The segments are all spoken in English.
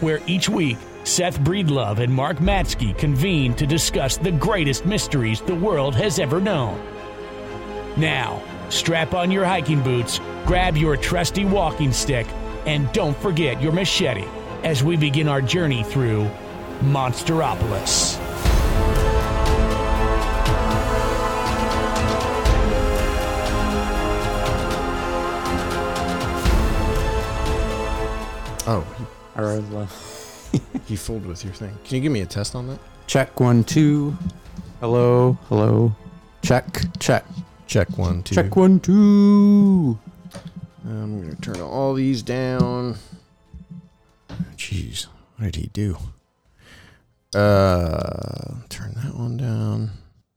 where each week Seth Breedlove and Mark Matsick convene to discuss the greatest mysteries the world has ever known. Now, strap on your hiking boots, grab your trusty walking stick, and don't forget your machete as we begin our journey through Monsteropolis. Oh, All right, well, he fooled with your thing. Can you give me a test on that? check one, two. Hello, hello. Check, check. Check one, two. Check one, two. I'm gonna turn all these down. Jeez, what did he do? Uh, turn that one down.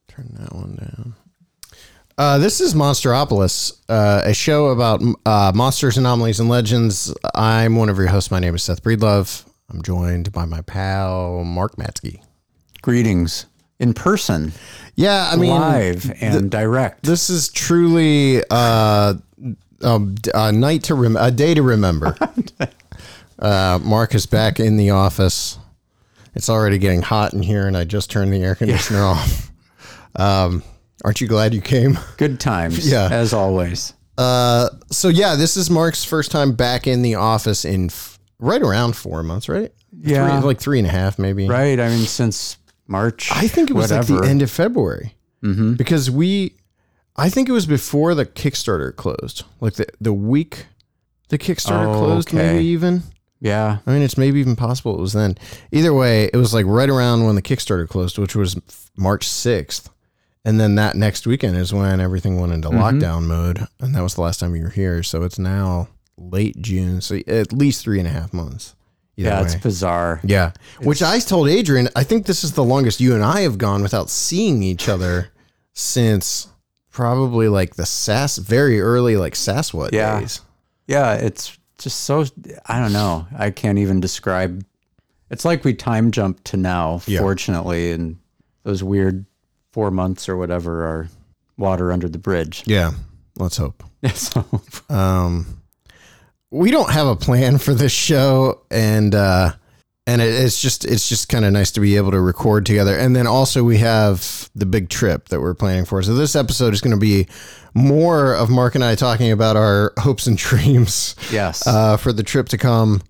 Turn that one down. Uh, this is Monsteropolis, uh, a show about uh, monsters, anomalies, and legends. I'm one of your hosts. My name is Seth Breedlove. I'm joined by my pal Mark Matsick. Greetings in person, Yeah, I mean, live and direct. this is truly uh, um, a night to rem- a day to remember. uh, Mark is back in the office. It's already getting hot in here, and I just turned the air conditioner off. Um, aren't you glad you came? Good times, Yeah. as always. Uh, so yeah, this is Mark's first time back in the office in f- right around four months, right? Yeah. Three, like three and a half, maybe. Right. I mean, since March. I think it was whatever. like the end of February Mm-hmm. because we, I think it was before the Kickstarter closed, like the the week the Kickstarter Oh, closed, okay. maybe even. Yeah. I mean, it's maybe even possible it was then. Either way, it was like right around when the Kickstarter closed, which was March sixth, and then that next weekend is when everything went into Mhm. lockdown mode, and that was the last time you were here. So it's now late June, so at least three and a half months. Yeah. way. It's bizarre. Yeah. Which I told Adrian, I think this is the longest you and I have gone without seeing each other since probably like the SAS, very early like Sasquatch Yeah. days. Yeah. It's just so, I don't know. I can't even describe. It's like we time jumped to now, Yeah. fortunately, and those weird four months or whatever are water under the bridge. Yeah. Let's hope. so, Um, we don't have a plan for this show, and uh, and it, it's just it's just kind of nice to be able to record together. And then also we have the big trip that we're planning for. So this episode is going to be more of Mark and I talking about our hopes and dreams yes. uh, for the trip to come,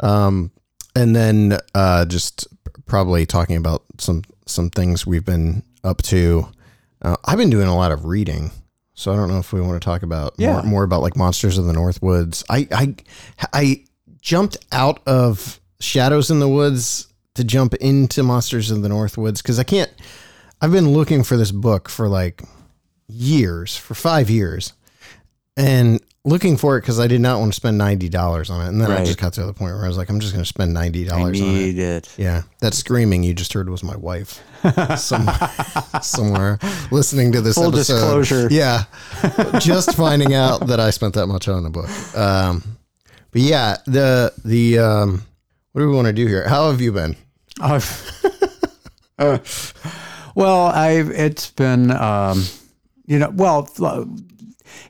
um, and then uh, just probably talking about some some things we've been up to. Uh, I've been doing a lot of reading, so I don't know if we want to talk about Yeah. more, more about like monsters of the North Woods. I I I jumped out of Shadows in the Woods to jump into Monsters of the North Woods because I can't. I've been looking for this book for like years, for five years, and looking for it because I did not want to spend ninety dollars on it. And then I just got to the point where I was like, I'm just going to spend ninety dollars. on it. need it. Yeah, that screaming you just heard was my wife somewhere, somewhere listening to this Full episode. disclosure. Yeah, just finding out that I spent that much on a book. Um, but yeah, the the um, what do we want to do here? How have you been? I've- Uh, well, I've it's been um, you know well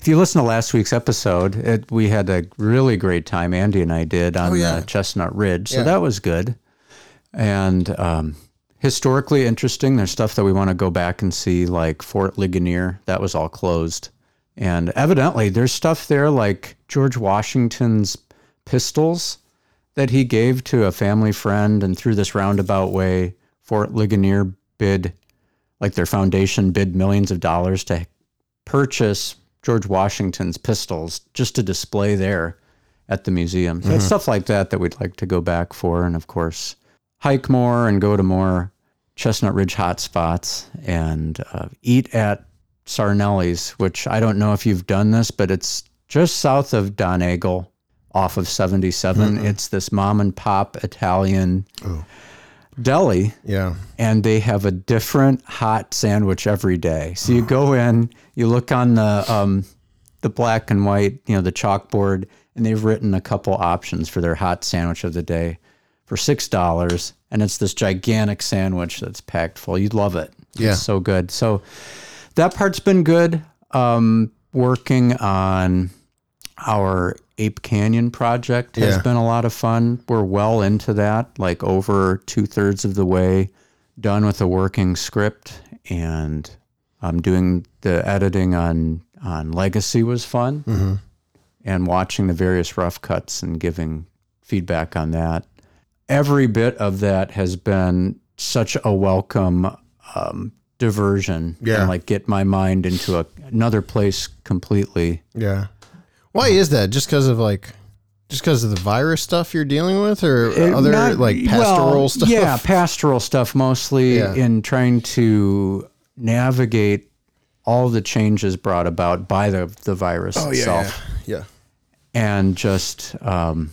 if you listen to last week's episode, it, we had a really great time. Andy and I did on Oh, yeah. uh, Chestnut Ridge, so Yeah. that was good and um, historically interesting. There's stuff that we want to go back and see, like Fort Ligonier. That was all closed, and evidently there's stuff there like George Washington's pistols that he gave to a family friend, and through this roundabout way, Fort Ligonier bid, like their foundation bid millions of dollars to purchase George Washington's pistols just to display there at the museum. So it's stuff like that that we'd like to go back for, and of course, hike more and go to more Chestnut Ridge hot spots and uh, eat at Sarnelli's, which I don't know if you've done this, but it's just south of Donegal. off of 77. It's this mom and pop Italian deli Yeah. and they have a different hot sandwich every day. So you go in, you look on the um, the black and white, you know, the chalkboard, and they've written a couple options for their hot sandwich of the day for six dollars, and it's this gigantic sandwich that's packed full. You'd love it. Yeah. It's so good. So that part's been good. Um, working on our Ape Canyon project has Yeah. been a lot of fun. We're well into that, like over two thirds of the way done with a working script, and um, doing the editing on on Legacy was fun, and watching the various rough cuts and giving feedback on that. Every bit of that has been such a welcome um, diversion, Yeah. and like get my mind into a, another place completely. Yeah. Why is that? Just because of like, just because of the virus stuff you're dealing with, or other Uh, Not- like pastoral well, stuff? Yeah, pastoral stuff mostly Yeah. in trying to navigate all the changes brought about by the the virus Oh yeah. itself, Yeah. yeah. and just um,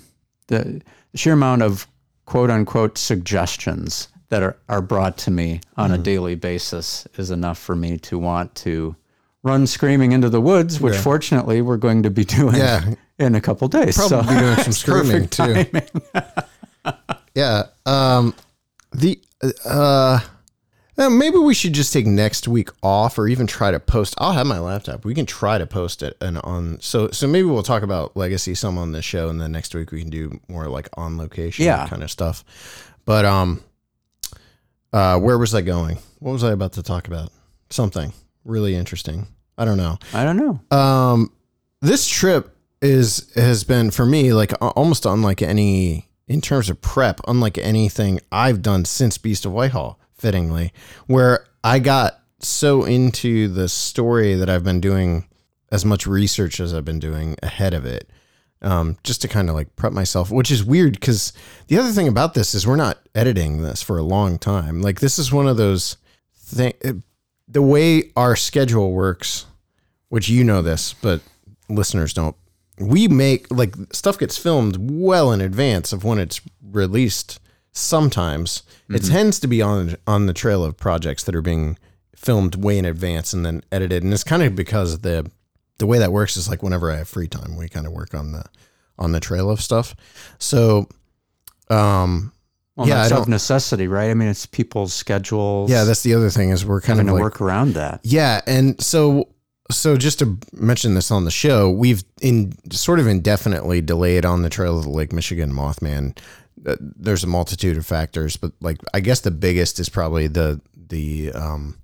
the sheer amount of quote unquote suggestions that are, are brought to me on Mm-hmm. a daily basis is enough for me to want to run screaming into the woods, which fortunately we're going to be doing Yeah. in a couple days. Probably so be doing some screaming too. Yeah. Um, the uh, uh, maybe we should just take next week off, or even try to post. I'll have my laptop. We can try to post it and on. So so maybe we'll talk about legacy some on this show, and then next week we can do more like on location Yeah. kind of stuff. But um, uh, where was I going? What was I about to talk about? Something really interesting. I don't know. I don't know. Um, this trip is has been for me like almost unlike any in terms of prep, unlike anything I've done since Beast of Whitehall. Fittingly, where I got so into the story that I've been doing as much research as I've been doing ahead of it, um, just to kind of like prep myself, which is weird because the other thing about this is we're not editing this for a long time. Like this is one of those thing. The way our schedule works, which you know this, but listeners don't. We make like stuff gets filmed well in advance of when it's released. Sometimes it tends to be on on the trail of projects that are being filmed way in advance and then edited, and it's kind of because the the way that works is like whenever I have free time, we kind of work on the on the trail of stuff. So, um, Well, Yeah, that's I of necessity, right? I mean, it's people's schedules. yeah, that's the other thing is we're kind of to like work around that. Yeah, and so so just to mention this on the show, we've in sort of indefinitely delayed on the trail of the Lake Michigan Mothman. Uh, There's a multitude of factors, but like I guess the biggest is probably the the um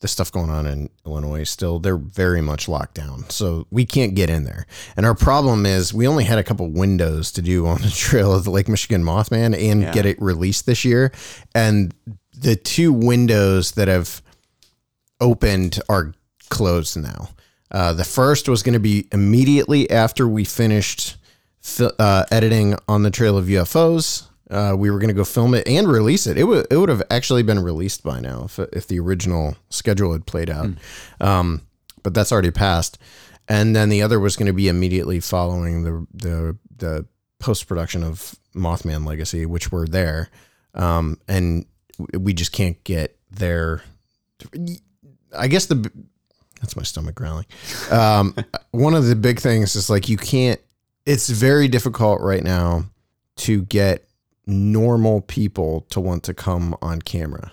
the stuff going on in Illinois still they're very much locked down. So we can't get in there. And our problem is we only had a couple windows to do on the trail of the Lake Michigan Mothman and Yeah. get it released this year. And the two windows that have opened are closed now. Uh, the first was going to be immediately after we finished fi- uh, editing on the Trail of UFOs. Uh, we were going to go film it and release it. It would it would have actually been released by now if if the original schedule had played out. Um, but that's already passed. And then the other was going to be immediately following the the the post production of Mothman Legacy, which we're there, um, and we just can't get there. I guess the that's my stomach growling. Um, one of the big things is like you can't. It's very difficult right now to get normal people to want to come on camera.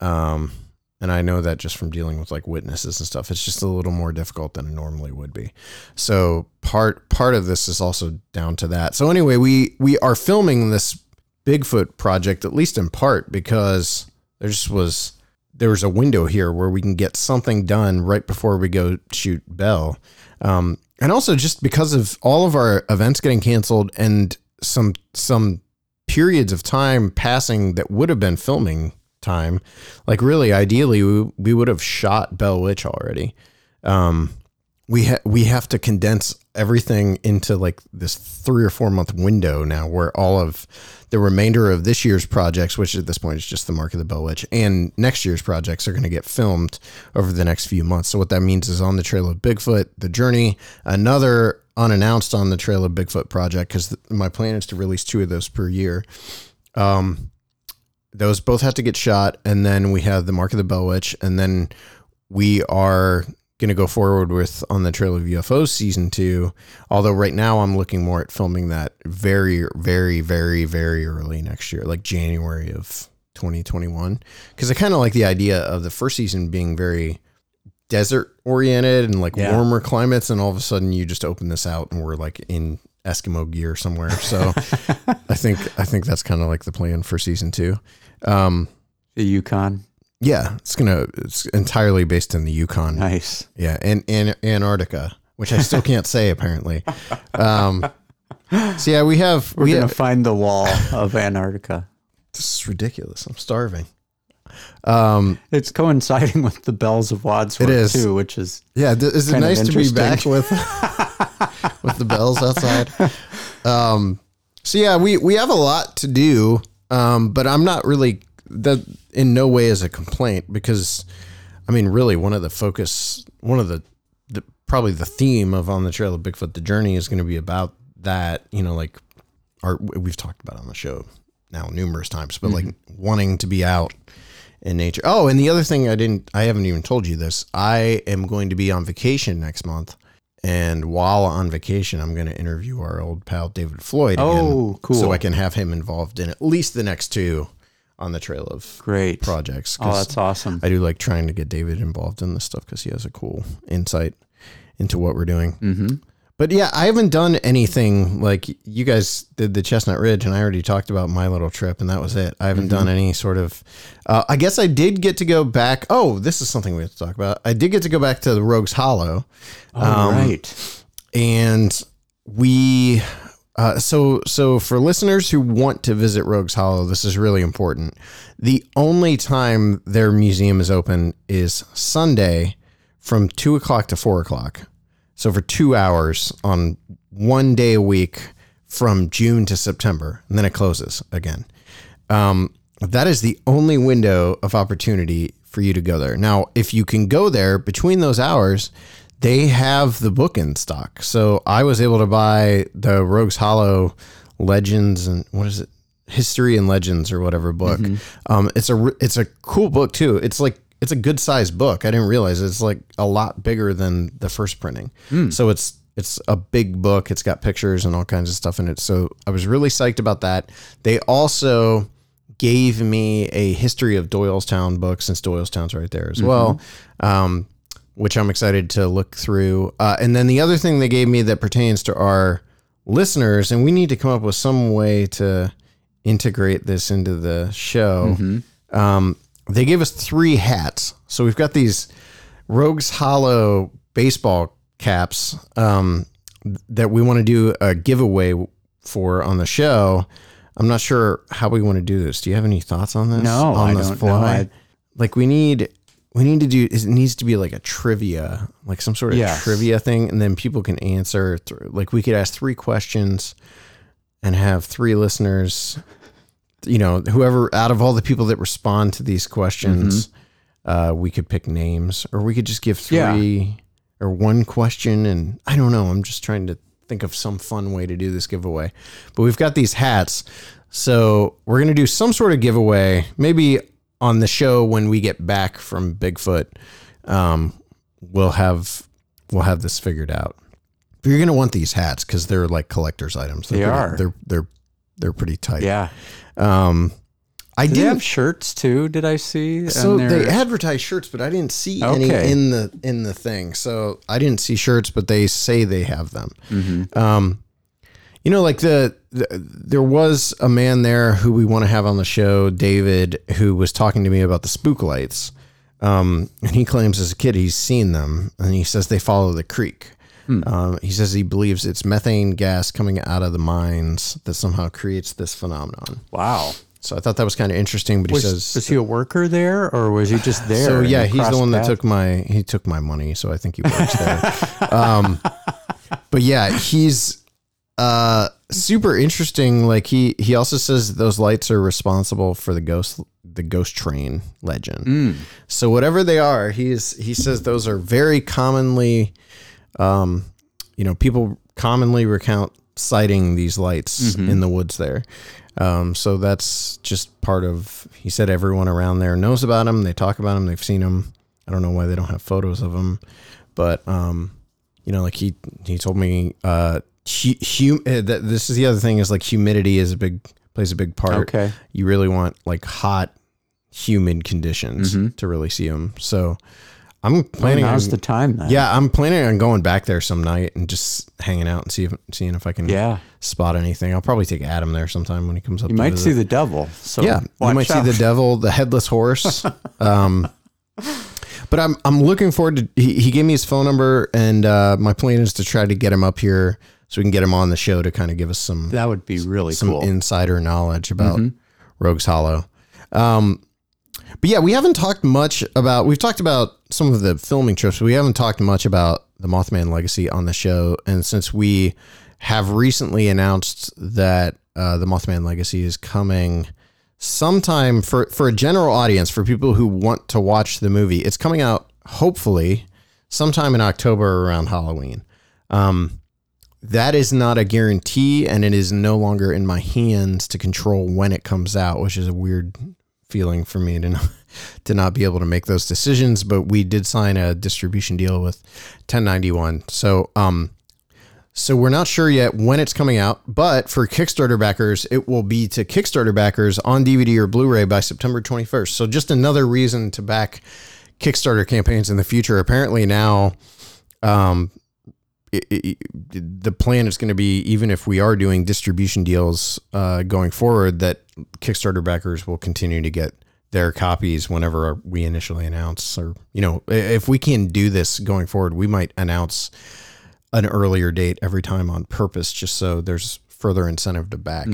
Um, and I know that just from dealing with like witnesses and stuff, it's just a little more difficult than it normally would be. So part part of this is also down to that. So anyway, we we are filming this Bigfoot project at least in part because there just was there was a window here where we can get something done right before we go shoot Bell. Um, and also just because of all of our events getting canceled and some some periods of time passing that would have been filming time, like really ideally we, we would have shot Bell Witch already. Um, we ha- we have to condense everything into like this three or four month window now where all of the remainder of this year's projects, which at this point is just the Mark of the Bell Witch, and next year's projects are going to get filmed over the next few months. So what that means is on the trail of Bigfoot, the journey, another unannounced on the trail of Bigfoot project, because my plan is to release two of those per year. Um, those both have to get shot, and then we have the Mark of the Bell Witch, and then we are going to go forward with on the Trail of UFOs season two. Although right now I'm looking more at filming that very, very, very, very early next year, like January of 2021, because I kind of like the idea of the first season being very desert oriented and like Yeah. warmer climates, and all of a sudden you just open this out and we're like in Eskimo gear somewhere. So I think I think that's kind of like the plan for season two. Um, The Yukon. Yeah, it's gonna it's entirely based in the Yukon. Nice. Yeah, and, and Antarctica, which I still can't say apparently. Um, so yeah, we have We're we gonna have, find the wall of Antarctica. this is ridiculous. I'm starving. Um, It's coinciding with the bells of Wadsworth It is. too, which is yeah, th- is it nice to be back with with the bells outside? Um, so yeah, we we have a lot to do, um, but I'm not really that in no way is a complaint because, I mean, really one of the focus, one of the, the probably the theme of on the trail of Bigfoot, the journey is going to be about that. You know, like our we've talked about on the show now numerous times, but like mm-hmm. wanting to be out in nature. Oh, and the other thing I didn't, I haven't even told you this. I am going to be on vacation next month. And while on vacation, I'm going to interview our old pal David Floyd. Again, Oh, cool. So I can have him involved in at least the next two on the trail of great. projects. Oh, that's awesome. I do like trying to get David involved in this stuff because he has a cool insight into what we're doing. Mm-hmm. But yeah, I haven't done anything like you guys did the Chestnut Ridge, and I already talked about my little trip, and that was it. I haven't Mm-hmm. done any sort of. Uh, I guess I did get to go back. Oh, this is something we have to talk about. I did get to go back to the Rogues Hollow, All Um, right. and we. Uh, so, so for listeners who want to visit Rogues Hollow, this is really important. The only time their museum is open is Sunday from two o'clock to four o'clock. So for two hours on one day a week from June to September, and then it closes again. Um, that is the only window of opportunity for you to go there. Now, if you can go there between those hours, they have the book in stock. So I was able to buy the Rogues Hollow Legends and what is it? History and Legends or whatever book. Um, it's a it's a cool book too. It's like it's a good sized book. I didn't realize it's like a lot bigger than the first printing. So it's it's a big book. It's got pictures and all kinds of stuff in it. So I was really psyched about that. They also gave me a history of Doylestown book since Doylestown's right there as well, um, which I'm excited to look through. Uh, and then the other thing they gave me that pertains to our listeners, and we need to come up with some way to integrate this into the show. Um, they gave us three hats. So we've got these Rogues Hollow baseball caps um, that we want to do a giveaway for on the show. I'm not sure how we want to do this. Do you have any thoughts on this? No, on I the don't know. I- like we need we need to do it needs to be like a trivia, like some sort of Yes. trivia thing, and then people can answer. Like we could ask three questions and have three listeners. You know, whoever out of all the people that respond to these questions, uh, we could pick names, or we could just give Yeah. three or one question. And I don't know. I'm just trying to think of some fun way to do this giveaway. But we've got these hats, so we're gonna do some sort of giveaway, maybe on the show when we get back from Bigfoot. Um, we'll have we'll have this figured out. But you're gonna want these hats because they're like collector's items. They're They pretty- are. They're they're they're pretty tight. Yeah. Um, I Do didn't. have shirts too? Did I see? so they advertise shirts, but I didn't see any in the in the thing. So I didn't see shirts, but they say they have them. Mm-hmm. Um, you know, like the there was a man there who we want to have on the show, David, who was talking to me about the spook lights. Um, and he claims as a kid he's seen them, and he says they follow the creek. Hmm. Um, he says he believes it's methane gas coming out of the mines that somehow creates this phenomenon. wow. So I thought that was kind of interesting. But he says, was he a worker there, or was he just there? so yeah, he's the one that took my he took my money, so I think he works there. um, but yeah, he's uh super interesting. Like he he also says those lights are responsible for the ghost the ghost train legend. Mm. So whatever they are, he's he says those are very commonly, um, you know, people commonly recount sighting these lights in the woods there. Um, so that's just part of. He said everyone around there knows about them. They talk about them. They've seen them. I don't know why they don't have photos of them, but um, you know, like he he told me, uh, hum- uh, that this is the other thing is like humidity is a big plays a big part. Okay. you really want like hot, humid conditions Mm-hmm. to really see them. So I'm Well, planning on now's the time then. yeah, I'm planning on going back there some night and just hanging out and see if seeing if I can Yeah. spot anything. I'll probably take Adam there sometime when he comes up. You might visit. see the devil. So Yeah, you might out. see the devil, the headless horse. um, but I'm I'm looking forward to. He, he gave me his phone number, and uh, my plan is to try to get him up here so we can get him on the show to kind of give us some That would be really some cool. Mm-hmm. insider knowledge about Rogues Hollow. Um, but yeah, we haven't talked much about. We've talked about some of the filming trips. But we haven't talked much about the Mothman Legacy on the show. And since we have recently announced that uh, the Mothman Legacy is coming sometime for for a general audience, for people who want to watch the movie, it's coming out hopefully sometime in October around Halloween. Um, that is not a guarantee and it is no longer in my hands to control when it comes out which is a weird feeling for me to not, to not be able to make those decisions but we did sign a distribution deal with 1091 so um so we're not sure yet when it's coming out but for kickstarter backers it will be to kickstarter backers on dvd or blu-ray by september 21st so just another reason to back kickstarter campaigns in the future. Apparently now um it, it, the plan is going to be even if we are doing distribution deals uh, going forward that kickstarter backers will continue to get their copies whenever we initially announce or you know if we can do this going forward we might announce an earlier date every time on purpose just so there's further incentive to back.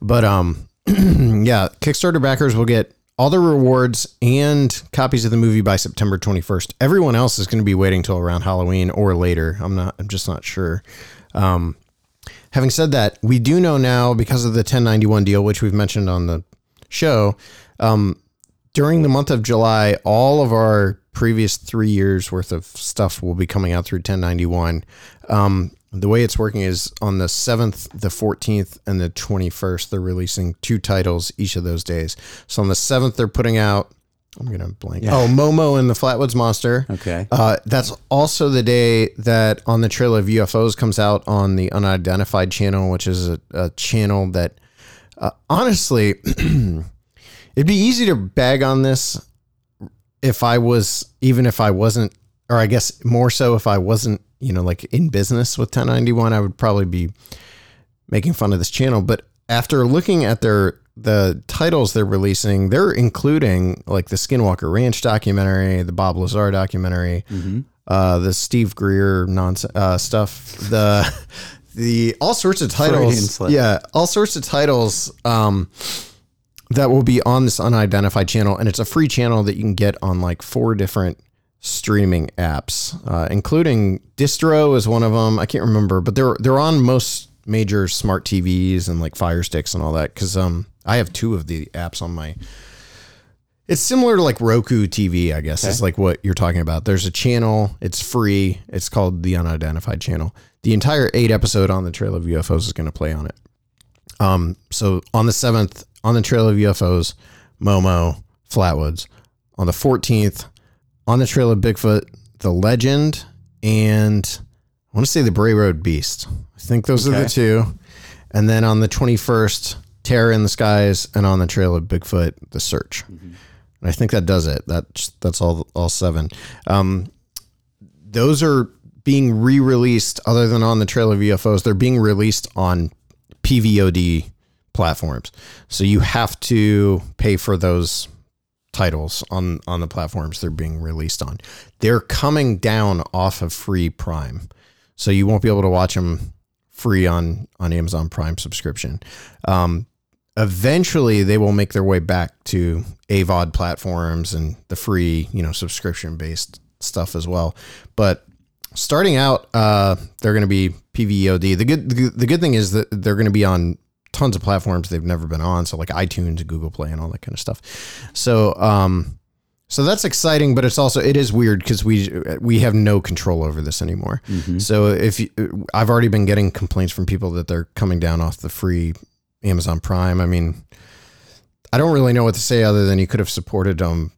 But um yeah kickstarter backers will get all the rewards and copies of the movie by September 21st. Everyone else is going to be waiting till around Halloween or later. I'm not. I'm just not sure. Um, having said that, we do know now because of the 1091 deal, which we've mentioned on the show. Um, during the month of July, all of our previous three years worth of stuff will be coming out through 1091. Um, the way it's working is on the 7th, the 14th, and the 21st, they're releasing two titles each of those days. So on the 7th, they're putting out, I'm going to blank. Oh, Momo and the Flatwoods Monster. Okay. Uh, that's also the day that On the Trail of UFOs comes out on the Unidentified channel, which is a, a channel that uh, honestly, it'd be easy to bag on this if I was, even if I wasn't, or I guess more so if I wasn't, you know, like in business with 1091, I would probably be making fun of this channel. But after looking at their, the titles they're releasing, they're including like the Skinwalker Ranch documentary, the Bob Lazar documentary, uh, the Steve Greer nonsense uh, stuff, the the all sorts of titles. Yeah, all sorts of titles um, that will be on this unidentified channel, and it's a free channel that you can get on like four different streaming apps, uh, including Distro is one of them. I can't remember, but they're they're on most major smart TVs and like Fire Sticks and all that. Because um, I have two of the apps on my. It's similar to like Roku TV, I guess. Is like what you're talking about. There's a channel. It's free. It's called the Unidentified Channel. The entire eight episode on the Trail of UFOs is going to play on it. Um, so on the seventh, on the Trail of UFOs, Momo, Flatwoods. On the fourteenth, on the Trail of Bigfoot, The Legend, and I want to say the Bray Road Beast. I think those are the two. And then on the twenty first, Terror in the Skies, and on the Trail of Bigfoot, The Search. And I think that does it. That's that's all all seven. Um, those are being re-released other than on the trail of UFOs they're being released on PVOD platforms so you have to pay for those titles on on the platforms they're being released on they're coming down off of free prime so you won't be able to watch them free on on Amazon Prime subscription um eventually they will make their way back to AVOD platforms and the free, you know, subscription based stuff as well. But starting out, uh, they're going to be PVOD. The good the, the good thing is that they're going to be on tons of platforms they've never been on, so like iTunes, Google Play, and all that kind of stuff. So, um, so that's exciting, but it's also it is weird because we we have no control over this anymore. So if you, I've already been getting complaints from people that they're coming down off the free Amazon Prime. I mean, I don't really know what to say other than you could have supported them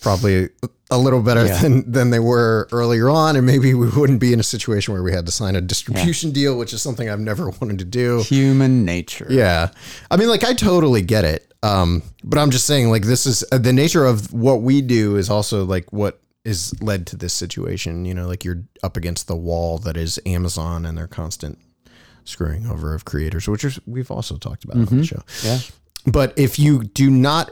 probably a little better Yeah. than than they were earlier on, and maybe we wouldn't be in a situation where we had to sign a distribution deal, which is something I've never wanted to do. Human nature. Yeah. I mean, like, I totally get it. Um, but I'm just saying, like, this is uh, the nature of what we do is also like what is led to this situation. You know, like you're up against the wall that is Amazon and their constant screwing over of creators, which is we've also talked about on the show. Yeah. But if you do not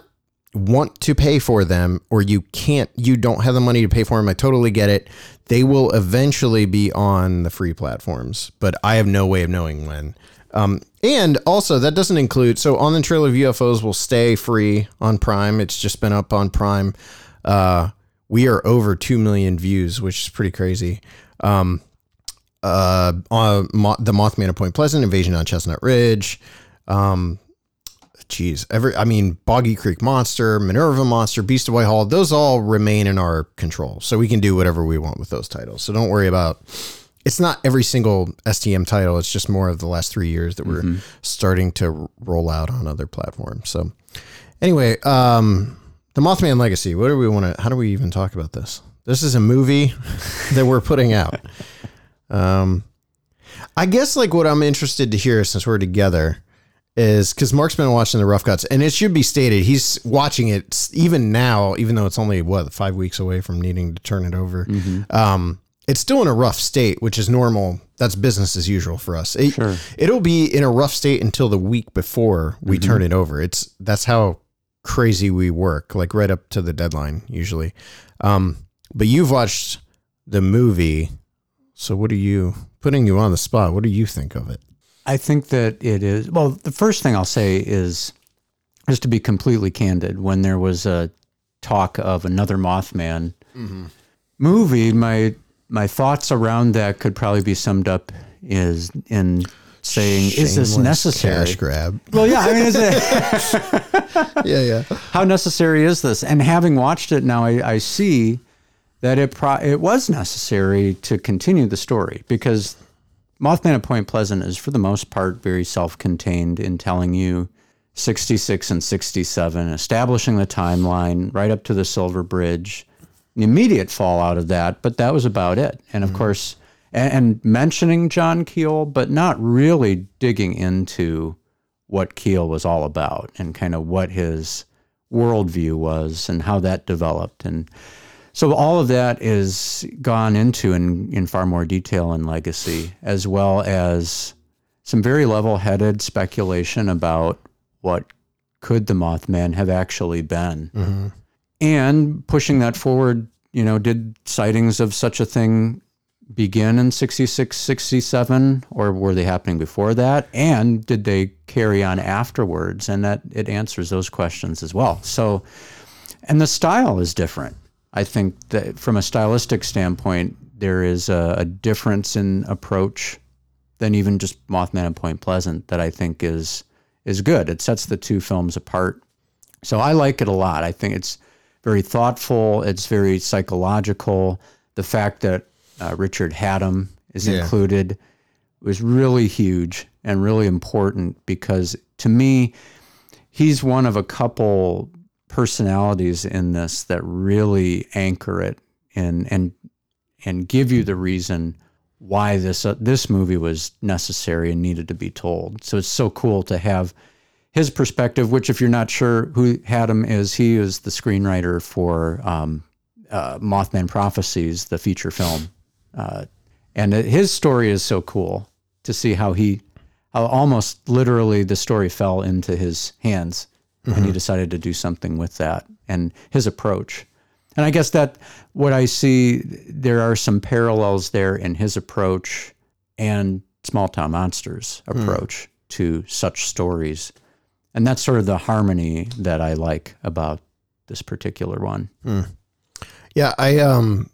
want to pay for them or you can't you don't have the money to pay for them, I totally get it. They will eventually be on the free platforms, but I have no way of knowing when. Um, and also that doesn't include so on the trail of UFOs will stay free on Prime. It's just been up on Prime. Uh, we are over two million views, which is pretty crazy. Um, uh, on Mo- the Mothman of Point Pleasant, Invasion on Chestnut Ridge, um, geez, every I mean, Boggy Creek Monster, Minerva Monster, Beast of Whitehall, those all remain in our control, so we can do whatever we want with those titles. So don't worry about. It's not every single STM title. It's just more of the last three years that we're starting to roll out on other platforms. So anyway, um, the Mothman Legacy. What do we want to? How do we even talk about this? This is a movie that we're putting out. Um, I guess like what I'm interested to hear since we're together is because Mark's been watching the Rough Cuts, and it should be stated he's watching it even now, even though it's only what five weeks away from needing to turn it over. Um, it's still in a rough state, which is normal. That's business as usual for us. It, Sure. It'll be in a rough state until the week before we turn it over. It's that's how crazy we work, like right up to the deadline usually. Um, but you've watched the movie, so what are you putting you on the spot? What do you think of it? I think that it is. Well, the first thing I'll say is just to be completely candid. When there was a talk of another Mothman mm-hmm. movie, my my thoughts around that could probably be summed up is in saying, "Is this Shameless necessary?" Cash grab. Well, yeah. I mean, is it? Yeah, yeah. how necessary is this? And having watched it now, I, I see that it pro- it was necessary to continue the story because Mothman at Point Pleasant is, for the most part, very self-contained in telling you 66 and 67, establishing the timeline right up to the Silver Bridge, an immediate fallout of that, but that was about it. And of mm-hmm. course, and, and mentioning John Keel, but not really digging into what Keel was all about and kind of what his worldview was and how that developed. And so all of that is gone into in, in far more detail in Legacy, as well as some very level headed speculation about what could the Mothman have actually been. Mm-hmm. And pushing that forward, you know, did sightings of such a thing begin in 66, 67, or were they happening before that? And did they carry on afterwards? And that it answers those questions as well. So, and the style is different. I think that from a stylistic standpoint, there is a, a difference in approach than even just Mothman and Point Pleasant that I think is is good. It sets the two films apart. So I like it a lot. I think it's very thoughtful. It's very psychological. The fact that uh, Richard Hatem is Yeah. included was really huge and really important because to me, he's one of a couple personalities in this that really anchor it and and and give you the reason why this uh, this movie was necessary and needed to be told. So it's so cool to have his perspective. Which, if you're not sure who Hatem is, he is the screenwriter for um, uh, Mothman Prophecies, the feature film, uh, and his story is so cool to see how he, how almost literally the story fell into his hands, and he mm-hmm. decided to do something with that and his approach. And I guess that what I see, there are some parallels there in his approach and Small Town Monsters' hmm. approach to such stories. And that's sort of the harmony that I like about this particular one. Hmm. Yeah, I um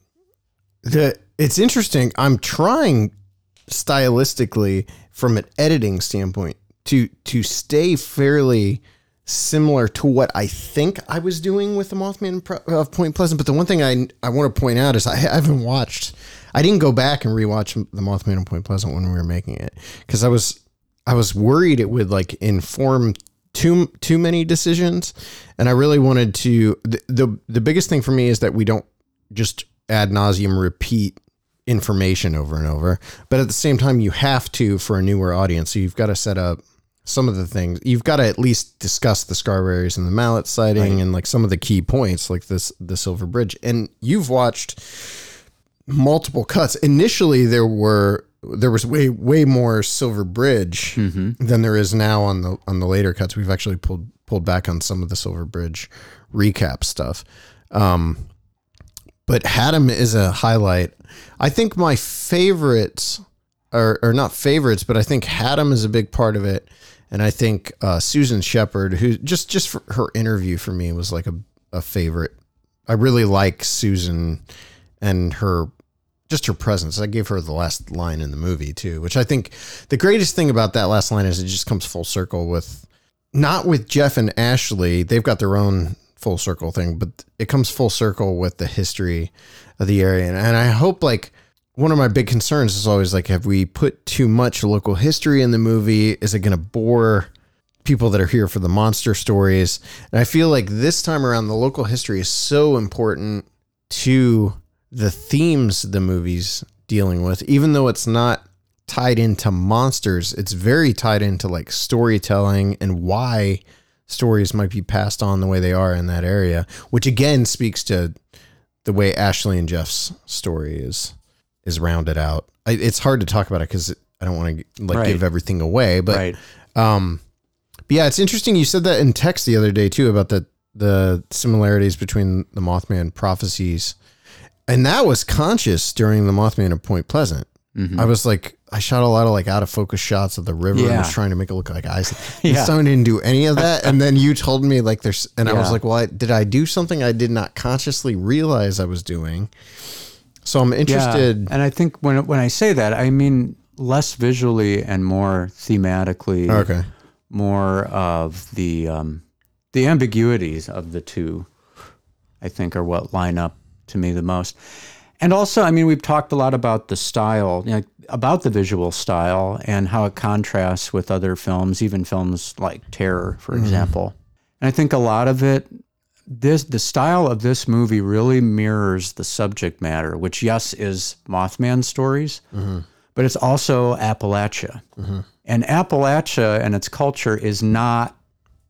the it's interesting. I'm trying stylistically from an editing standpoint to to stay fairly similar to what I think I was doing with the Mothman of Point Pleasant. But the one thing I I want to point out is I haven't watched. I didn't go back and rewatch the Mothman of Point Pleasant when we were making it because I was I was worried it would like inform too too many decisions, and I really wanted to. The the, the biggest thing for me is that we don't just ad nauseum repeat information over and over, but at the same time you have to for a newer audience. So you've got to set up some of the things you've got to at least discuss the Scarberries and the mallet sighting and like some of the key points like this the Silver Bridge. And you've watched multiple cuts. Initially there were there was way way more Silver Bridge than there is now on the on the later cuts. We've actually pulled pulled back on some of the Silver Bridge recap stuff. Um but Hatem is a highlight. I think my favorites are, are not favorites, but I think Hatem is a big part of it. And I think uh, Susan Sheppard, who just just her interview for me was like a, a favorite. I really like Susan and her just her presence. I gave her the last line in the movie too, which I think the greatest thing about that last line is it just comes full circle with not with Jeff and Ashley. They've got their own full circle thing, but it comes full circle with the history of the area. And, and I hope like one of my big concerns is always like, have we put too much local history in the movie? Is it going to bore people that are here for the monster stories? And I feel like this time around, the local history is so important to the themes the movie's dealing with, even though it's not tied into monsters, it's very tied into like storytelling and why stories might be passed on the way they are in that area, which again speaks to the way Ashley and Jeff's story is is rounded out. I, it's hard to talk about it because I don't want to like Right. give everything away, but right. um, but yeah, it's interesting. You said that in text the other day too about the the similarities between the Mothman prophecies, and that was conscious during the Mothman of Point Pleasant. I was like, I shot a lot of like out of focus shots of the river and was trying to make it look like ice. Yeah. I didn't do any of that, and then you told me like there's, and I was like, well, I, did I do something I did not consciously realize I was doing? So I'm interested. And I think when when I say that, I mean less visually and more thematically. Okay. More of the um, the ambiguities of the two, I think, are what line up to me the most. And also, I mean, we've talked a lot about the style, you know, about the visual style and how it contrasts with other films, even films like Terror, for example. And I think a lot of it, this the style of this movie really mirrors the subject matter, which yes is Mothman stories, mm-hmm. but it's also Appalachia. Mm-hmm. And Appalachia and its culture is not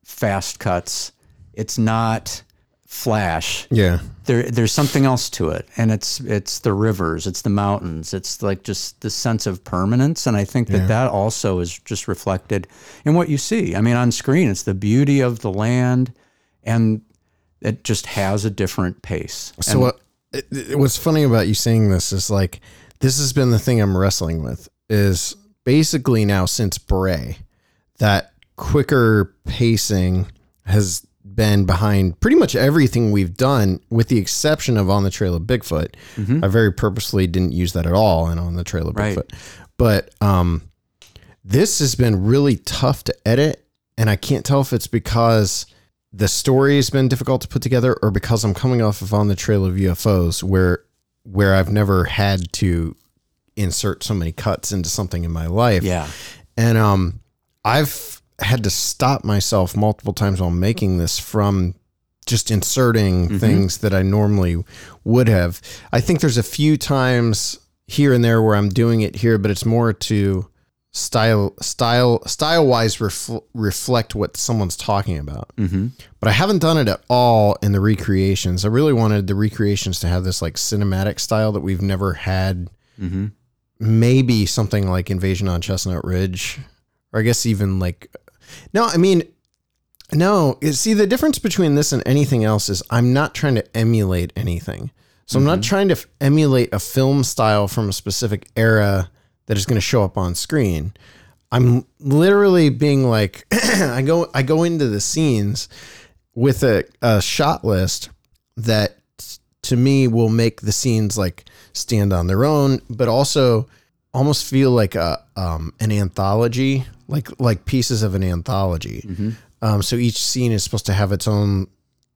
fast cuts. It's not flash Yeah. there there's something else to it and it's it's the rivers it's the mountains it's like just the sense of permanence and i think that that also is just reflected in what you see i mean on screen it's the beauty of the land and it just has a different pace So what? It, what's funny about you saying this is like this has been the thing I'm wrestling with is basically now since Bray that quicker pacing has been behind pretty much everything we've done with the exception of on the trail of Bigfoot. I very purposely didn't use that at all and on the trail of Right. Bigfoot. But um this has been really tough to edit and I can't tell if it's because the story has been difficult to put together or because I'm coming off of on the trail of UFOs where where I've never had to insert so many cuts into something in my life. yeah And um I've had to stop myself multiple times while making this from just inserting things that I normally would have. I think there's a few times here and there where I'm doing it here, but it's more to style style style wise refl- reflect what someone's talking about. hmm But I haven't done it at all in the recreations. I really wanted the recreations to have this like cinematic style that we've never had. hmm Maybe something like Invasion on Chestnut Ridge, or I guess even like no. I mean, no. See, the difference between this and anything else is I'm not trying to emulate anything. So I'm not trying to f- emulate a film style from a specific era that is going to show up on screen. I'm literally being like, I go, I go into the scenes with a, a shot list that to me will make the scenes like stand on their own, but also almost feel like a um, an anthology, like like pieces of an anthology. Um, so each scene is supposed to have its own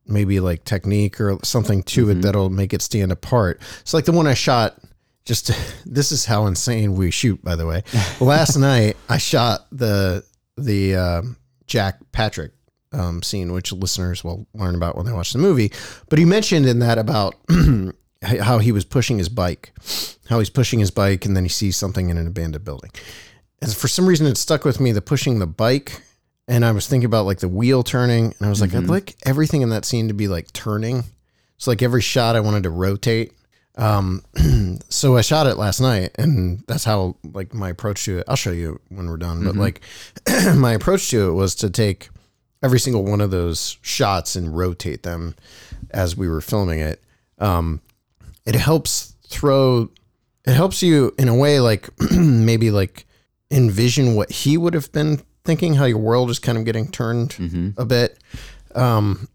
maybe like technique or something to it that'll make it stand apart. So like the one I shot just this is how insane we shoot by the way. Last night I shot the the um, Jack Patrick um, scene which listeners will learn about when they watch the movie. But he mentioned in that about how he was pushing his bike. How he's pushing his bike and then he sees something in an abandoned building. And for some reason it stuck with me the pushing the bike and I was thinking about like the wheel turning, and I was like, I'd like everything in that scene to be like turning. So like every shot, I wanted to rotate. Um, so I shot it last night, and that's how like my approach to it. I'll show you when we're done, but like my approach to it was to take every single one of those shots and rotate them as we were filming it. Um, it helps throw. It helps you in a way, like maybe like envision what he would have been thinking how your world is kind of getting turned a bit. Um,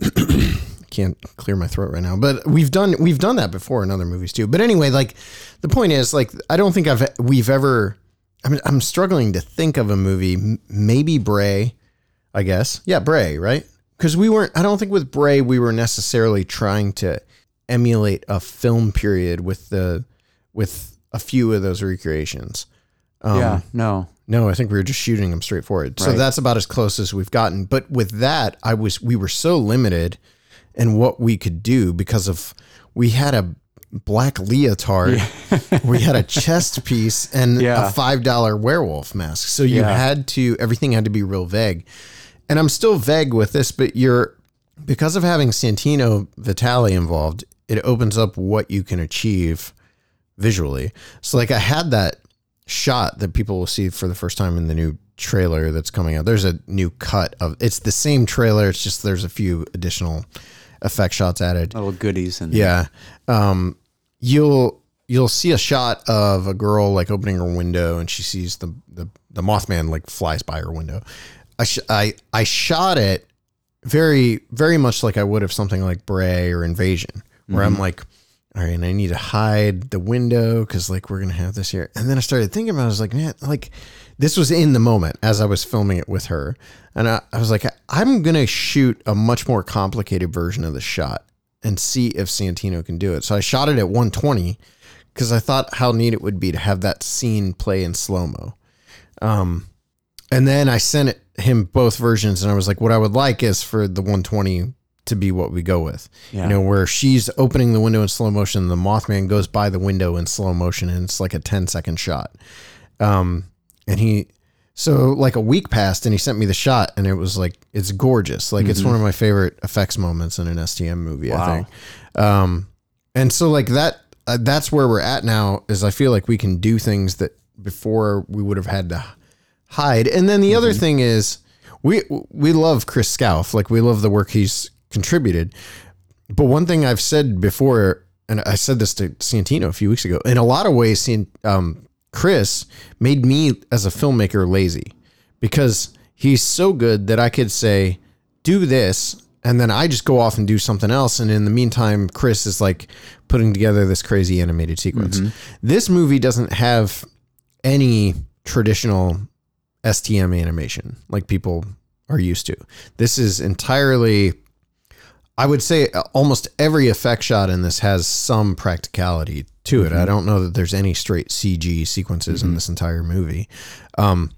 can't clear my throat right now, but we've done we've done that before in other movies too. But anyway, like the point is, like I don't think I've we've ever. I'm I'm struggling to think of a movie. Maybe Bray, I guess. Yeah, Bray, right? Because we weren't. I don't think with Bray we were necessarily trying to emulate a film period with the with a few of those recreations. Um, yeah, no. no, I think we were just shooting them straight forward. So Right. that's about as close as we've gotten. But with that, I was we were so limited in what we could do because of we had a black leotard, we had a chest piece, and Yeah. a five dollar werewolf mask. So you Yeah. had to everything had to be real vague. And I'm still vague with this, but you're because of having Santino Vitale involved, it opens up what you can achieve visually. So like I had that shot that people will see for the first time in the new trailer that's coming out. There's a new cut of it's the same trailer, it's just there's a few additional effect shots added. Little goodies and Yeah. Um you'll you'll see a shot of a girl like opening her window and she sees the the, the Mothman like flies by her window. I sh- I I shot it very very much like I would have something like Bray or Invasion, where I'm like, all right, and I need to hide the window because like we're gonna have this here. And then I started thinking about, it, I was like, man, like this was in the moment as I was filming it with her, and I, I was like, I'm gonna shoot a much more complicated version of the shot and see if Santino can do it. So I shot it at 120 because I thought how neat it would be to have that scene play in slow mo. Um, and then I sent it, him both versions, and I was like, what I would like is for the 120 to be what we go with. Yeah. You know, where she's opening the window in slow motion, the Mothman goes by the window in slow motion, and it's like a 10 second shot. Um, and he, so like a week passed, and he sent me the shot, and it was like it's gorgeous. Like it's one of my favorite effects moments in an STM movie. I Wow. think. Um, and so like that, uh, that's where we're at now. Is I feel like we can do things that before we would have had to hide. And then the other thing is, we we love Chris Scalf. Like we love the work he's contributed. But one thing I've said before, and I said this to Santino a few weeks ago, in a lot of ways, um, Chris made me as a filmmaker lazy because he's so good that I could say, do this. And then I just go off and do something else. And in the meantime, Chris is like putting together this crazy animated sequence. This movie doesn't have any traditional STM animation like people are used to. This is entirely, I would say, uh, almost every effect shot in this has some practicality to it. I don't know that there's any straight CG sequences in this entire movie. Um,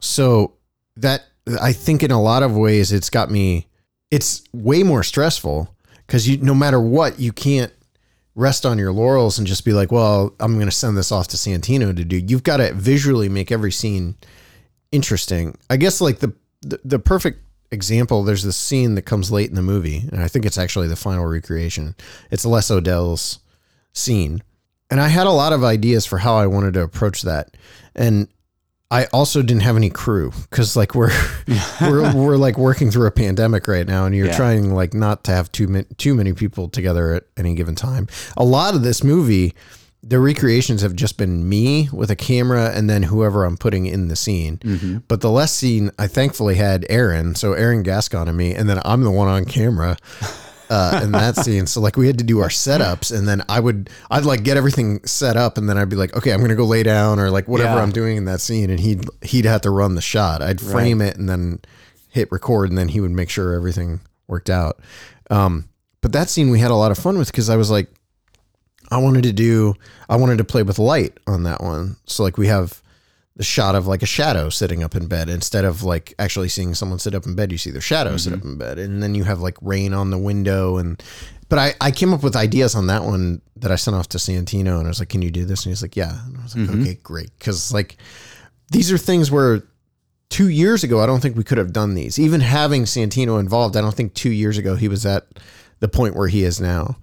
so that I think in a lot of ways it's got me. It's way more stressful because you, no matter what, you can't rest on your laurels and just be like, well, I'm going to send this off to Santino to do. You've got to visually make every scene interesting. I guess like the, the the perfect example. There's this scene that comes late in the movie, and I think it's actually the final recreation. It's Les Odell's scene, and I had a lot of ideas for how I wanted to approach that, and I also didn't have any crew because like we're we're we're like working through a pandemic right now, and you're Yeah. trying like not to have too many too many people together at any given time. A lot of this movie the recreations have just been me with a camera and then whoever I'm putting in the scene. Mm-hmm. But the Les scene, I thankfully had Aaron, so Aaron Gascon and me, and then I'm the one on camera uh, in that scene. So like we had to do our setups, and then I would I'd like get everything set up, and then I'd be like, okay, I'm gonna go lay down or like whatever Yeah. I'm doing in that scene, and he'd he'd have to run the shot. I'd frame it and then hit record, and then he would make sure everything worked out. Um, but that scene we had a lot of fun with because I was like, I wanted to do, I wanted to play with light on that one. So like we have the shot of like a shadow sitting up in bed instead of like actually seeing someone sit up in bed. You see their shadow sit up mm-hmm. in bed, and then you have like rain on the window and. But I, I came up with ideas on that one that I sent off to Santino, and I was like, "Can you do this?" And he's like, "Yeah." And I was like, mm-hmm. "Okay, great," because like these are things where two years ago, I don't think we could have done these. Even having Santino involved, I don't think two years ago he was at the point where he is now.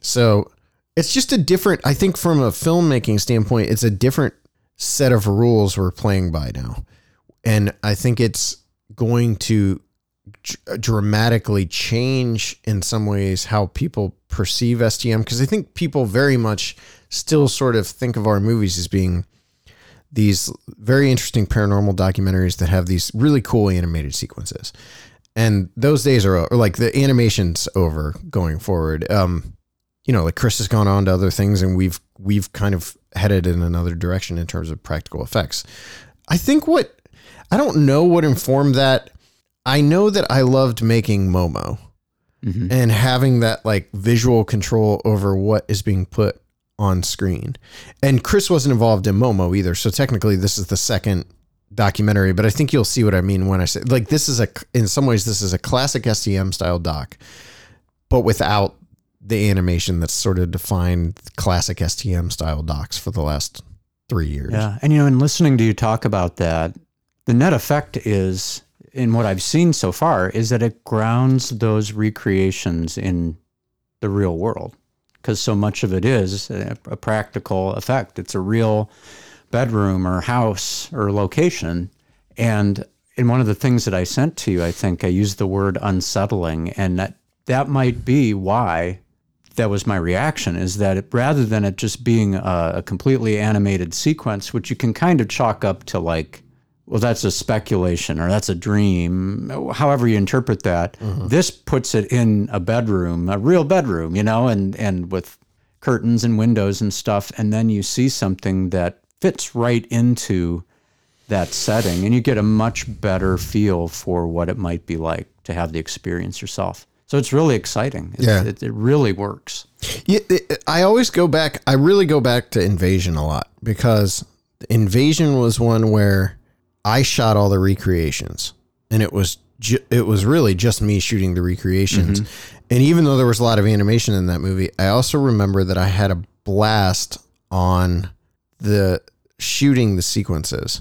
So it's just a different, I think from a filmmaking standpoint, it's a different set of rules we're playing by now. And I think it's going to dramatically change in some ways how people perceive STM because I think people very much still sort of think of our movies as being these very interesting paranormal documentaries that have these really cool animated sequences. And those days are like the animation's over going forward. Um, you know, like Chris has gone on to other things and we've we've kind of headed in another direction in terms of practical effects. I think what I don't know what informed that. I know that I loved making Momo mm-hmm. and having that like visual control over what is being put on screen. And Chris wasn't involved in Momo either. So technically this is the second documentary, but I think you'll see what I mean when I say like this is a in some ways this is a classic STM style doc, but without the animation that's sort of defined classic STM style docs for the last 3 years. Yeah. And, you know, in listening to you talk about that, the net effect is, in what I've seen so far, is that it grounds those recreations in the real world. Because so much of it is a, a practical effect. It's a real bedroom or house or location. And in one of the things that I sent to you, I think I used the word unsettling. And that, that might be why that was my reaction is that it, rather than it just being a, a completely animated sequence, which you can kind of chalk up to like, well, that's a speculation or that's a dream, however you interpret that. Mm-hmm. This puts it in a bedroom, a real bedroom, you know, and, and with curtains and windows and stuff. And then you see something that fits right into that setting and you get a much better feel for what it might be like to have the experience yourself. So it's really exciting. It's, Yeah. it, it really works. Yeah, it- I always go back. I really go back to Invasion a lot because Invasion was one where I shot all the recreations, and it was ju- it was really just me shooting the recreations. Mm-hmm. And even though there was a lot of animation in that movie, I also remember that I had a blast on the shooting the sequences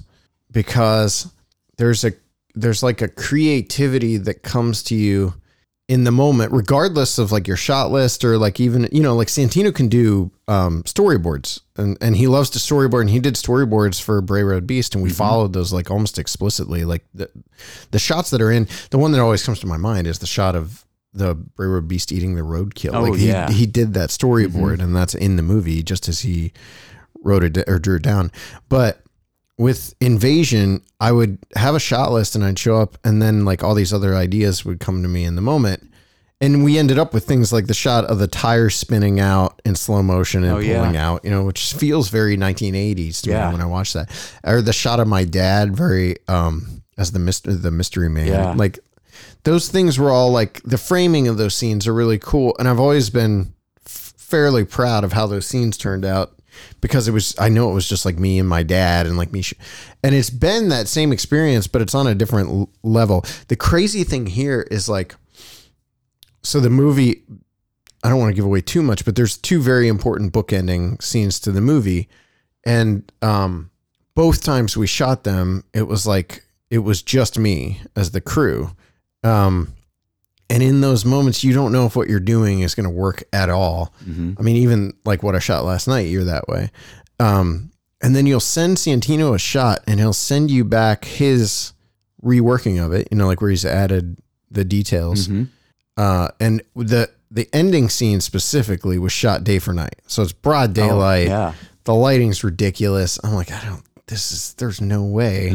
because there's a there's like a creativity that comes to you in the moment, regardless of like your shot list or like even you know like Santino can do um, storyboards and and he loves to storyboard and he did storyboards for Bray Road Beast and we followed those like almost explicitly like the the shots that are in the one that always comes to my mind is the shot of the Bray Road Beast eating the roadkill. Oh, like he, yeah. he did that storyboard and that's in the movie just as he wrote it or drew it down. But with Invasion, I would have a shot list and I'd show up, and then like all these other ideas would come to me in the moment. And we ended up with things like the shot of the tire spinning out in slow motion and Oh, yeah. pulling out, you know, which feels very 1980s to Yeah. me when I watch that. Or the shot of my dad, very um as the mystery the mystery man. Yeah. Like those things were all like the framing of those scenes are really cool, and I've always been fairly proud of how those scenes turned out because it was I know it was just like me and my dad and like me and it's been that same experience but it's on a different level. The crazy thing here is like so the movie I don't want to give away too much but there's two very important bookending scenes to the movie and um both times we shot them it was like it was just me as the crew. Um and in those moments you don't know if what you're doing is going to work at all. I mean, even like what I shot last night, you're that way. Um, and then you'll send Santino a shot and he'll send you back his reworking of it, you know, like where he's added the details. Uh, and the the ending scene specifically was shot day for night. So it's broad daylight. Oh, yeah. The lighting's ridiculous. I'm like, I don't this is there's no way.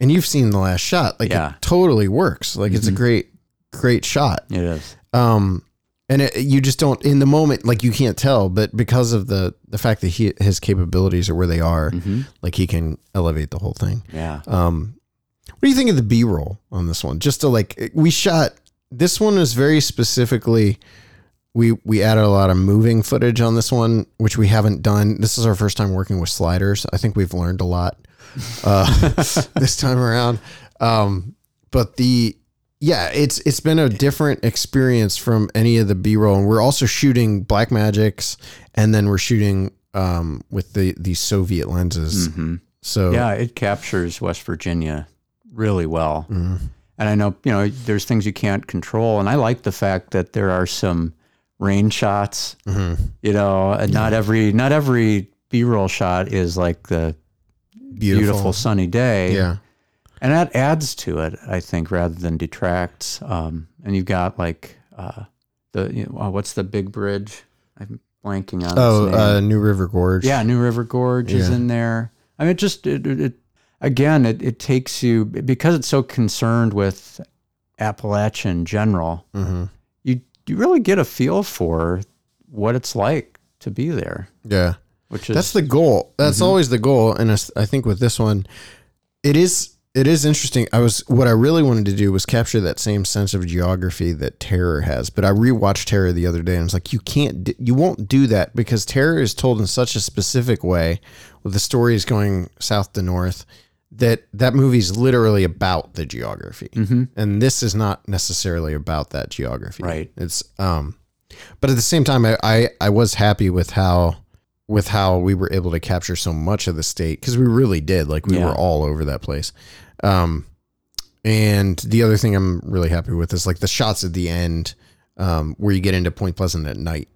And you've seen the last shot. Like Mm-hmm. Yeah. Mm-hmm. it totally works. Like it's a great, great shot. It is. Um and it, you just don't in the moment like you can't tell but because of the the fact that he his capabilities are where they are Mm-hmm. like he can elevate the whole thing Yeah. um what do you think of the b-roll on this one just to like we shot this one is very specifically we we added a lot of moving footage on this one which we haven't done this is our first time working with sliders i think we've learned a lot uh this time around um but the yeah it's it's been a different experience from any of the b-roll and we're also shooting Blackmagics and then we're shooting um with the these soviet lenses so Yeah, it captures West Virginia really well. Mm-hmm. And I know, you know, there's things you can't control. And I like the fact that there are some rain shots, Mm-hmm. you know, and not every, not every B roll shot is like the beautiful, sunny day. yeah And that adds to it, I think, rather than detracts. Um, and you've got like uh, the, you know, uh, what's the big bridge? I'm blanking on oh uh new river gorge Yeah, New River Gorge is in there. I mean, it just it, it, again, it, it takes you because it's so concerned with Appalachia in general. hmm You you really get a feel for what it's like to be there, yeah which is That's the goal. That's always the goal. And I think with this one, it is it is interesting. I was what I really wanted to do was capture that same sense of geography that Terror has. But I rewatched Terror the other day, and I was like, you can't, you won't do that because Terror is told in such a specific way, with the story is going south to north. That that movie's literally about the geography, and this is not necessarily about that geography. Right. It's um, but at the same time, I I, I was happy with how with how we were able to capture so much of the state because we really did. Like we Yeah. were all over that place. Um, and the other thing I'm really happy with is like the shots at the end um, where you get into Point Pleasant at night.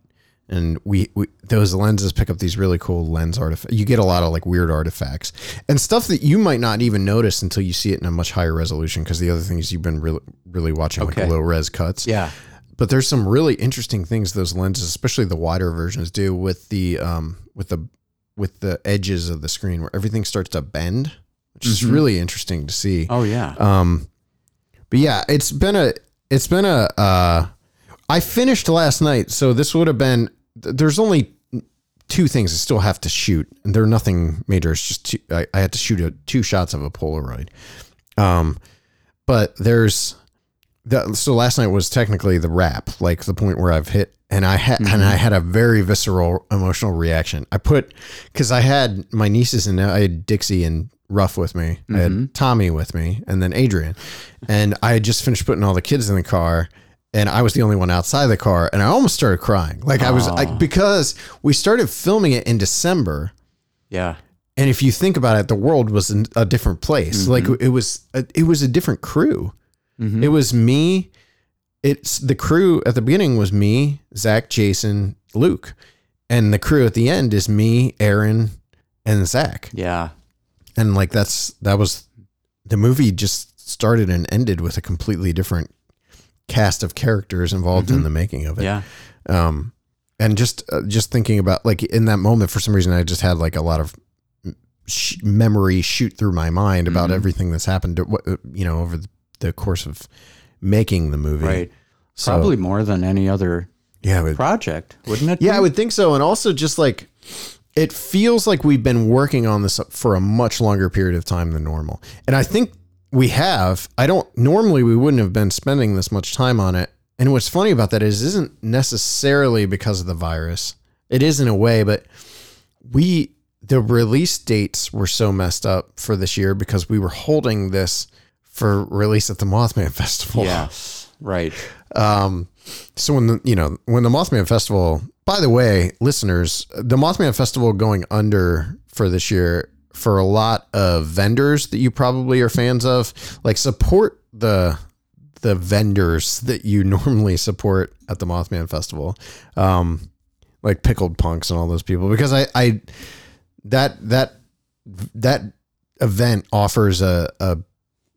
And we, we those lenses pick up these really cool lens artifacts. You get a lot of like weird artifacts and stuff that you might not even notice until you see it in a much higher resolution. Because the other thing is you've been really really watching Okay. like low res cuts yeah, but there's some really interesting things those lenses, especially the wider versions, do with the um with the with the edges of the screen where everything starts to bend, which is really interesting to see. oh yeah, Um, but yeah, it's been a it's been a uh, I finished last night, so this would have been. There's only two things I still have to shoot, and they're nothing major. It's just two, I, I had to shoot a, two shots of a Polaroid. Um, but there's the, so last night was technically the wrap, like the point where I've hit, and I had and I had a very visceral emotional reaction. I put because I had my nieces and I had Dixie and Ruff with me, I had mm-hmm. Tommy with me, and then Adrian, and I had just finished putting all the kids in the car. And I was the only one outside the car, and I almost started crying. Like I was, I, because we started filming it in December, yeah, and if you think about it, the world was in a different place. Mm-hmm. Like it was, a, it was a different crew. Mm-hmm. It was me. It's the crew at the beginning was me, Zach, Jason, Luke, and the crew at the end is me, Aaron, and Zach. yeah, And like that's that was the movie just started and ended with a completely different cast of characters involved in the making of it yeah. um and just uh, just thinking about like in that moment for some reason i just had like a lot of sh- memory shoot through my mind about Mm-hmm. everything that's happened to, what- uh, you know over the, the course of making the movie Right. so Probably more than any other yeah would, project, wouldn't it? yeah be? i would think so and also just like it feels like we've been working on this for a much longer period of time than normal and i think we have i don't normally we wouldn't have been spending this much time on it and what's funny about that is it isn't necessarily because of the virus it is in a way but we the release dates were so messed up for this year because we were holding this for release at the mothman festival Yeah. Right. um, so when the you know when the Mothman Festival, by the way, listeners, the Mothman Festival going under for this year for a lot of vendors that you probably are fans of, like support the the vendors that you normally support at the Mothman Festival, um, like pickled punks and all those people, because I I that that that event offers a, a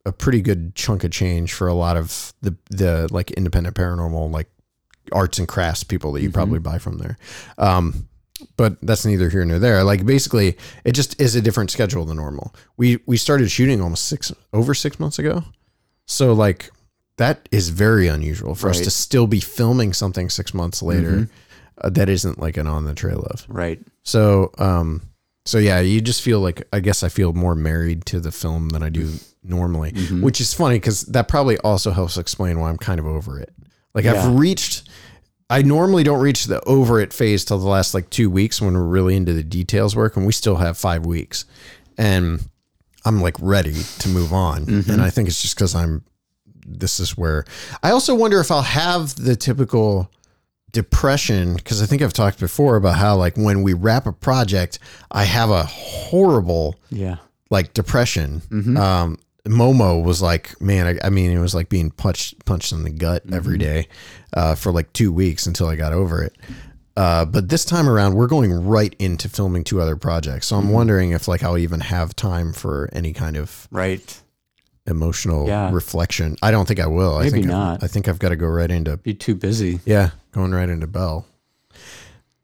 a pretty good chunk of change for a lot of the the like independent paranormal like arts and crafts people that you probably buy from there. Um, but that's neither here nor there. Like basically, it just is a different schedule than normal. We we started shooting almost six over six months ago, so like that is very unusual for us to still be filming something six months later uh, that isn't like an on the trail of. Right. So, um, so yeah, you just feel like I guess I feel more married to the film than I do normally, mm-hmm. which is funny because that probably also helps explain why I'm kind of over it. Like Yeah. I've reached, I normally don't reach the over it phase till the last like two weeks when we're really into the details work, and we still have five weeks, and I'm like ready to move on. Mm-hmm. And I think it's just because I'm. This is where I also wonder if I'll have the typical depression because I think I've talked before about how like when we wrap a project, I have a horrible Yeah. like depression. Um, Momo was like, man, I, I mean, it was like being punched punched in the gut every day uh, for like two weeks until I got over it. Uh, but this time around, we're going right into filming two other projects. So I'm wondering if like I'll even have time for any kind of Right. Emotional Yeah. reflection. I don't think I will. I Maybe think not. I think I've got to go right into Be too busy. yeah, going right into Bell.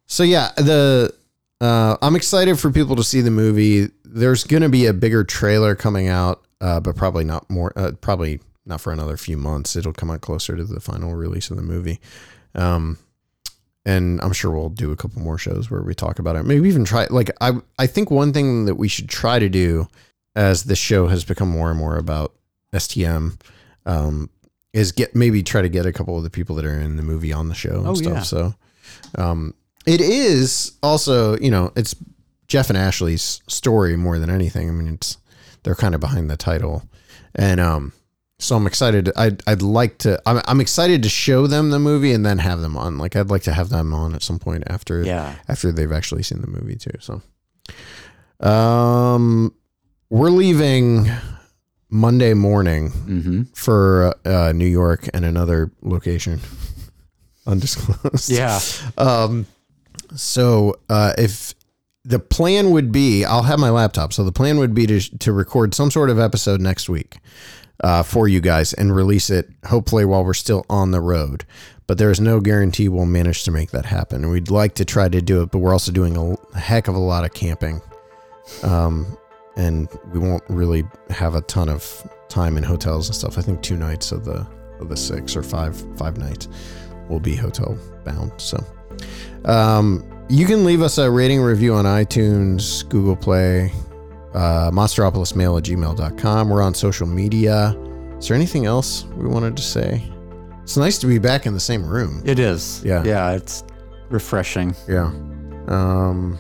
So yeah, the uh, I'm excited for people to see the movie. There's going to be a bigger trailer coming out, uh, but probably not more. Uh, probably not for another few months. It'll come out closer to the final release of the movie. Um, and I'm sure we'll do a couple more shows where we talk about it. Maybe even try like I I think one thing that we should try to do as the show has become more and more about STM um, is get maybe try to get a couple of the people that are in the movie on the show and Oh, stuff. yeah. So um, it is also you know it's Jeff and Ashley's story more than anything. I mean it's they're kind of behind the title, and um, so I'm excited. I'd I'd like to. I'm I'm excited to show them the movie and then have them on. Like I'd like to have them on at some point after Yeah. after they've actually seen the movie too. So, um, we're leaving Monday morning Mm-hmm. for uh, New York and another location, undisclosed. Yeah. Um, so uh, if the plan would be, I'll have my laptop. So the plan would be to to record some sort of episode next week uh, for you guys and release it hopefully while we're still on the road. But there is no guarantee we'll manage to make that happen. We'd like to try to do it, but we're also doing a heck of a lot of camping. Um, and we won't really have a ton of time in hotels and stuff. I think two nights of the of the six or five five nights will be hotel bound. So um, you can leave us a rating review on iTunes, Google Play, uh, monsteropolismail at gmail.com. We're on social media. Is there anything else we wanted to say? It's nice to be back in the same room. It is. Yeah. Yeah. It's refreshing. Yeah. Um,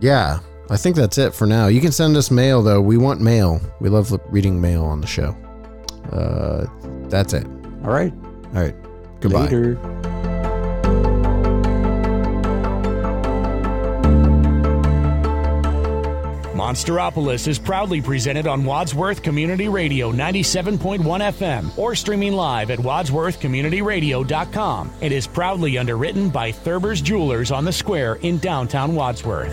yeah. I think that's it for now. You can send us mail, though. We want mail. We love reading mail on the show. Uh, that's it. All right. All right. Goodbye. Later. Monsteropolis is proudly presented on Wadsworth Community Radio 97.1 FM or streaming live at wadsworthcommunityradio.com. It is proudly underwritten by Thurber's Jewelers on the Square in downtown Wadsworth.